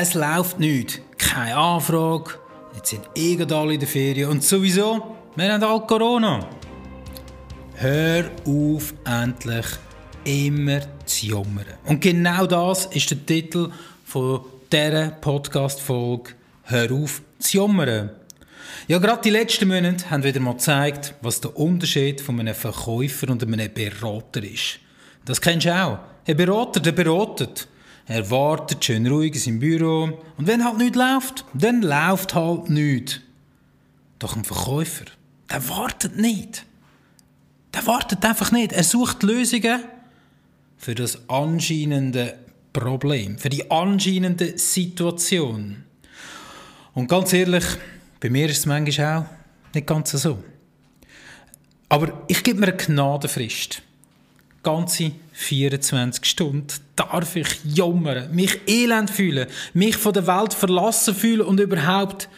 es läuft nicht. Keine Anfrage. Jetzt sind eh alle in der Ferien. Und sowieso, wir haben alle Corona. Hör auf, endlich immer zu jammern. Und genau das ist der Titel von dieser Podcast-Folge. Hör auf zu jammern. Ja, gerade die letzten Monate haben wieder mal gezeigt, was der Unterschied von einem Verkäufer und einem Berater ist. Das kennst du auch. Ein Berater, der beratet. Er wartet schön ruhig in seinem Büro. Und wenn halt nichts läuft, dann läuft halt nichts. Doch ein Verkäufer, der wartet nicht. Der wartet einfach nicht. Er sucht Lösungen für das anscheinende Problem, für die anscheinende Situation. Und ganz ehrlich, bei mir ist es manchmal auch nicht ganz so. Aber ich gebe mir eine Gnadenfrist. Ganze 24 Stunden darf ich jammern, mich elend fühlen, mich von der Welt verlassen fühlen und überhaupt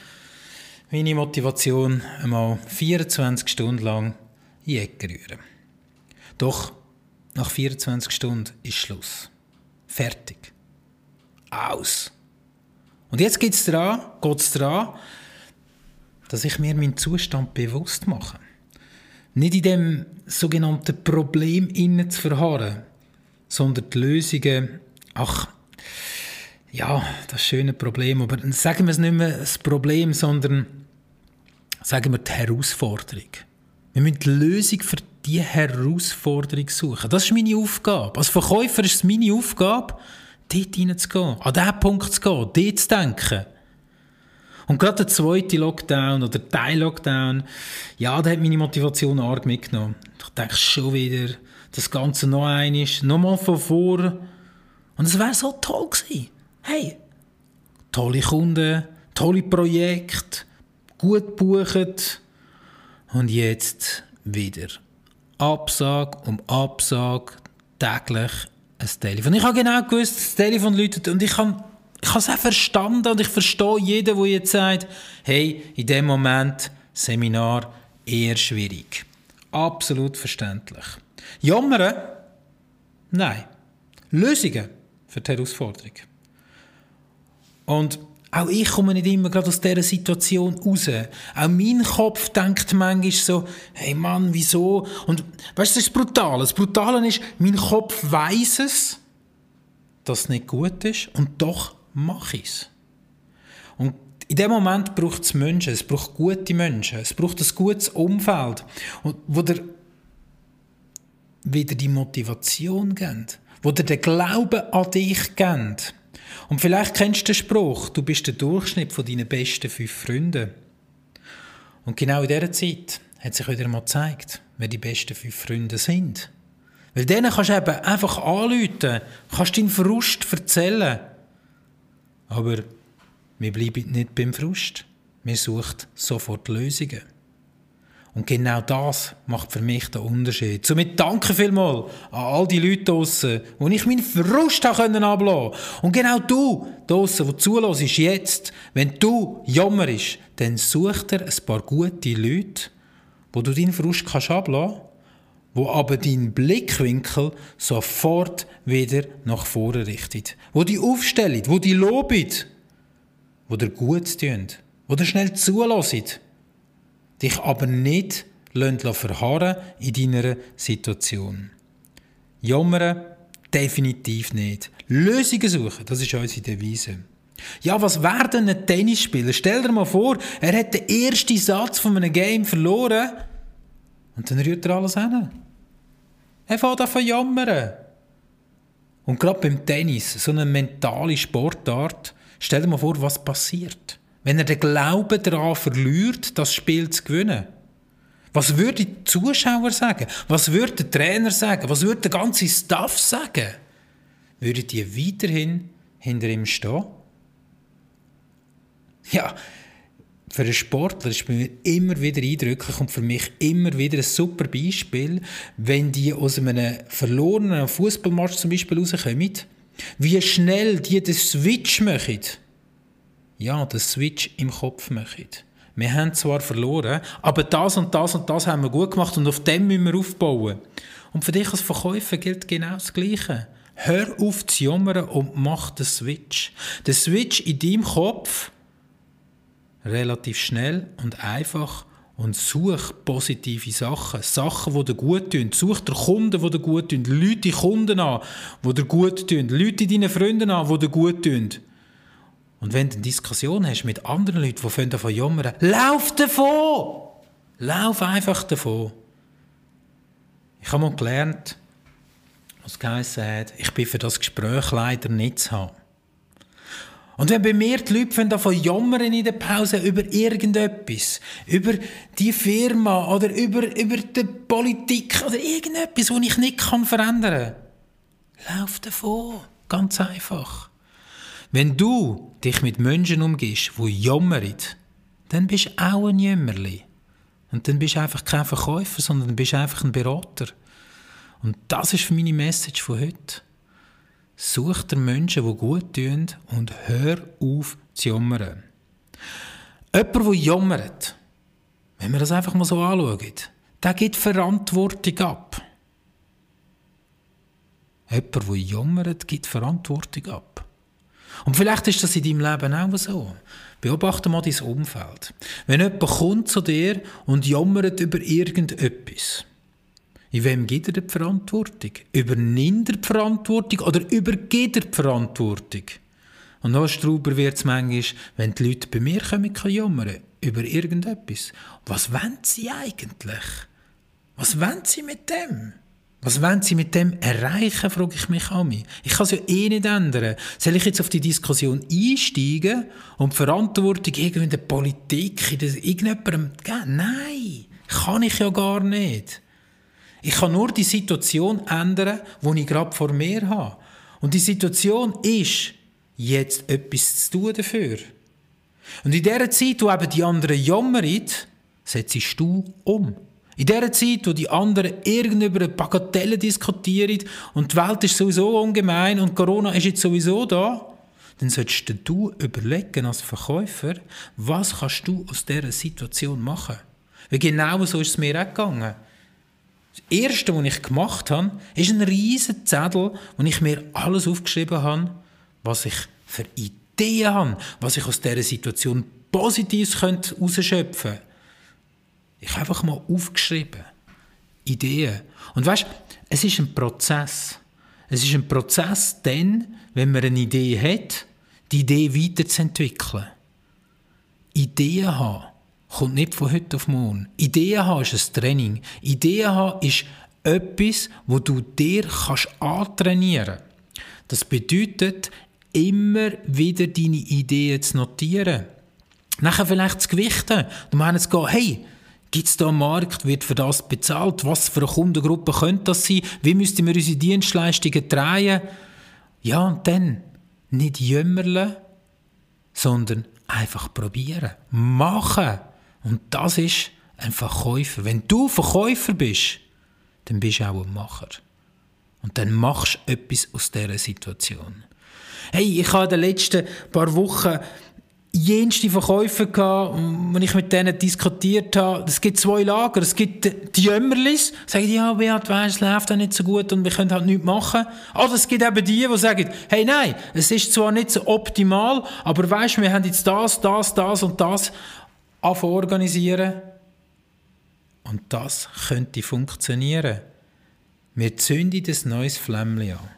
meine Motivation einmal 24 Stunden lang in die Ecke rühren. Doch nach 24 Stunden ist Schluss. Fertig. Aus. Und jetzt geht es daran, dass ich mir meinen Zustand bewusst mache. Nicht in dem sogenannten Problem innen zu verharren, sondern die Lösungen, ach, ja, das schöne Problem, aber sagen wir es nicht mehr das Problem, sondern sagen wir die Herausforderung. Wir müssen die Lösung für diese Herausforderung suchen. Das ist meine Aufgabe. Als Verkäufer ist es meine Aufgabe, dort hineinzugehen, an diesen Punkt zu gehen, dort zu denken. Und gerade der zweite Lockdown oder Teil-Lockdown, ja, der hat meine Motivation arg mitgenommen. Ich denke schon wieder, das Ganze noch einmal, nochmal von vor. Und es wäre so toll gewesen. Hey, tolle Kunden, tolle Projekte, gut buchen. Und jetzt wieder Absag um Absag, täglich ein Telefon. Ich habe genau gewusst, das Telefon läutet und ich habe ich habe es auch verstanden und ich verstehe jeden, der jetzt sagt, hey, in dem Moment Seminar eher schwierig. Absolut verständlich. Jammern? Nein. Lösungen für die Herausforderung. Und auch ich komme nicht immer gerade aus dieser Situation raus. Auch mein Kopf denkt manchmal so, hey Mann, wieso? Und weißt du, das ist brutal. Das Brutale ist, mein Kopf weiß es, dass es nicht gut ist und doch mache ich es. Und in dem Moment braucht es Menschen, es braucht gute Menschen, es braucht ein gutes Umfeld, wo dir wieder die Motivation gibt, wo dir den Glauben an dich gibt. Und vielleicht kennst du den Spruch, du bist der Durchschnitt von deinen besten fünf Freunden. Und genau in dieser Zeit hat sich wieder mal gezeigt, wer die besten fünf Freunde sind. Weil denen kannst du eben einfach anrufen, kannst deinen Frust erzählen aber wir bleiben nicht beim Frust. Wir suchen sofort Lösungen. Und genau das macht für mich den Unterschied. Somit danke vielmals an all die Leute draussen, wo ich meinen Frust ablassen konnte. Und genau du draussen, der zulässt jetzt, wenn du jammerst, dann such dir ein paar gute Leute, wo du deinen Frust kannst ablassen wo aber deinen Blickwinkel sofort wieder nach vorne richtet. Wo die aufstellen, wo die loben, wo dir gut tun, wo dir schnell zulassen, dich aber nicht verharren in deiner Situation. Jammern definitiv nicht. Lösungen suchen, das ist unsere Devise. Ja, was wäre denn ein Tennisspieler? Stell dir mal vor, er hat den ersten Satz von einem Game verloren und dann rührt er alles hin. Er fängt an zu jammern. Und gerade beim Tennis, so eine mentale Sportart, stell dir mal vor, was passiert. Wenn er den Glauben daran verliert, das Spiel zu gewinnen. Was würde die Zuschauer sagen? Was würde der Trainer sagen? Was würde der ganze Staff sagen? Würden die weiterhin hinter ihm stehen? Ja, für einen Sportler ist mir immer wieder eindrücklich und für mich immer wieder ein super Beispiel, wenn die aus einem verlorenen Fußballmatch zum Beispiel rauskommen, wie schnell die den Switch machen. Ja, den Switch im Kopf machen. Wir haben zwar verloren, aber das und das und das haben wir gut gemacht und auf dem müssen wir aufbauen. Und für dich als Verkäufer gilt genau das Gleiche. Hör auf zu jammern und mach den Switch. Den Switch in deinem Kopf relativ schnell und einfach und such positive Sachen. Sachen, die dir gut tun. Such dir Kunden, die dir gut tun. Leute Kunden an, die dir gut tun. Leute deine Freunde an, die dir gut tun. Und wenn du eine Diskussion hast mit anderen Leuten, die davon jammern, lauf davon! Lauf einfach davon. Ich habe mal gelernt, was geheißen hat, ich bin für das Gespräch leider nicht zu haben. Und wenn bei mir die Leute davon jammern in der Pause über irgendetwas, über die Firma oder über, über die Politik oder irgendetwas, was ich nicht kann verändern kann, lauf davon. Ganz einfach. Wenn du dich mit Menschen umgehst, die jammern, dann bist du auch ein Jämmerli. Und dann bist du einfach kein Verkäufer, sondern bist du einfach ein Berater. Und das ist meine Message von heute. Such dir Menschen, die gut tun und hör auf zu jammern. Jemand, der jammert, wenn wir das einfach mal so anschauen, der gibt Verantwortung ab. Jemand, der jammert, gibt Verantwortung ab. Und vielleicht ist das in deinem Leben auch so. Beobachte mal dein Umfeld. Wenn jemand kommt zu dir und jammert über irgendetwas, in wem gibt er die Verantwortung? Übernimmt er die Verantwortung oder übergeht er die Verantwortung? Und noch strauber wird es manchmal, wenn die Leute bei mir kommen, jammern über irgendetwas. Was wollen sie eigentlich? Was wollen sie mit dem? Was wollen sie mit dem erreichen, frage ich mich an mich. Ich kann es ja eh nicht ändern. Soll ich jetzt auf die Diskussion einsteigen und die Verantwortung irgendwie in der Politik, in irgendjemandem geben? Nein, kann ich ja gar nicht. Ich kann nur die Situation ändern, die ich gerade vor mir habe. Und die Situation ist, jetzt etwas zu tun dafür. Und in der Zeit, wo eben die anderen jammern, setzt du um. In der Zeit, wo die anderen irgendüber eine Bagatelle diskutieren und die Welt ist sowieso ungemein und Corona ist jetzt sowieso da, dann solltest du überlegen als Verkäufer, was kannst du aus dieser Situation machen. Weil genau so ist es mir auch gegangen. Das Erste, was ich gemacht habe, ist ein riesiger Zettel, wo ich mir alles aufgeschrieben habe, was ich für Ideen habe, was ich aus dieser Situation Positives herausschöpfen könnte. Ich habe einfach mal aufgeschrieben. Ideen. Und weißt, es ist ein Prozess. Es ist ein Prozess dann, wenn man eine Idee hat, die Idee weiterzuentwickeln. Ideen haben kommt nicht von heute auf morgen. Ideen haben ist ein Training. Ideen haben ist etwas, wo du dir kannst antrainieren kannst. Das bedeutet, immer wieder deine Ideen zu notieren. Nachher vielleicht zu gewichten. Du meinst hey, gibt es da einen Markt, wird für das bezahlt? Was für eine Kundengruppe könnte das sein? Wie müssten wir unsere Dienstleistungen drehen? Ja, und dann nicht jämmerle, sondern einfach probieren. Machen. Und das ist ein Verkäufer. Wenn du Verkäufer bist, dann bist du auch ein Macher. Und dann machst du etwas aus dieser Situation. Hey, ich habe in den letzten paar Wochen jenste Verkäufer gehabt, wenn ich mit denen diskutiert habe. Es gibt zwei Lager. Es gibt die Jömmerlis, die sagen, ja, Beat, weiss, es läuft auch nicht so gut und wir können halt nichts machen. Oder es gibt eben die, die sagen, hey, nein, es ist zwar nicht so optimal, aber weißt, wir haben jetzt das, das, das und das organisieren und das könnte funktionieren. Wir zünden ein neues Flämmchen an.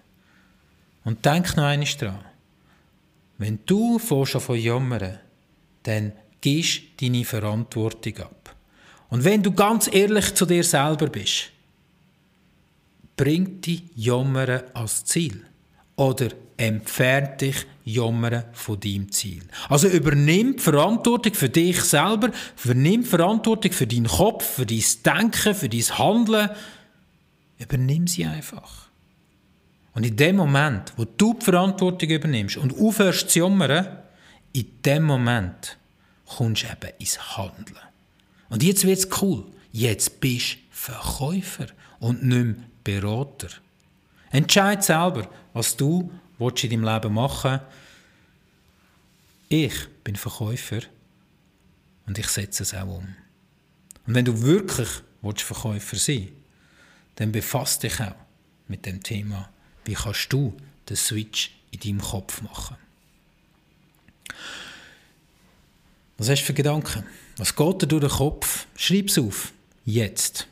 Und denk noch einmal dran. Wenn du schon von jammern, dann gibst deine Verantwortung ab. Und wenn du ganz ehrlich zu dir selber bist, bringt dich Jammern als Ziel. Oder entfernt dich Jammern von deinem Ziel. Also übernimm Verantwortung für dich selber, übernimm Verantwortung für deinen Kopf, für dein Denken, für dein Handeln. Übernimm sie einfach. Und in dem Moment, wo du die Verantwortung übernimmst und aufhörst zu jammern, in dem Moment kommst du eben ins Handeln. Und jetzt wird es cool. Jetzt bist du Verkäufer und nicht mehr Berater. Entscheid selber, was du willst in deinem Leben machen Ich bin Verkäufer und ich setze es auch um. Und wenn du wirklich willst Verkäufer sein dann befasst dich auch mit dem Thema wie kannst du den Switch in deinem Kopf machen. Was hast du für Gedanken? Was geht dir durch den Kopf? Schreib es auf. Jetzt.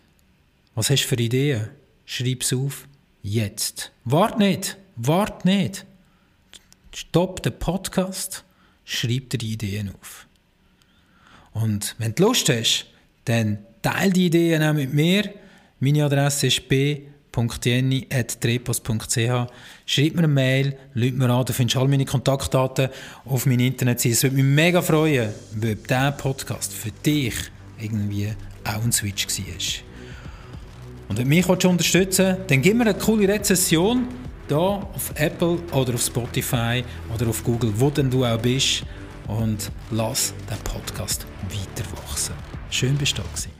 Was hast du für Ideen? Schreib es auf. Jetzt. Wart nicht. Wart nicht. Stopp den Podcast. Schreib dir die Ideen auf. Und wenn du Lust hast, dann teile die Ideen auch mit mir. Meine Adresse ist b.jenny.trepos.ch. Schreib mir eine Mail, lüt mir an, du findest all meine Kontaktdaten auf meiner Internetseite. Es würde mich mega freuen, wenn dieser Podcast für dich irgendwie auch ein Switch war. Und wenn du mich unterstützen willst, dann gib mir eine coole Rezession hier auf Apple oder auf Spotify oder auf Google, wo denn du auch bist und lass den Podcast weiter wachsen. Schön bist du da gewesen.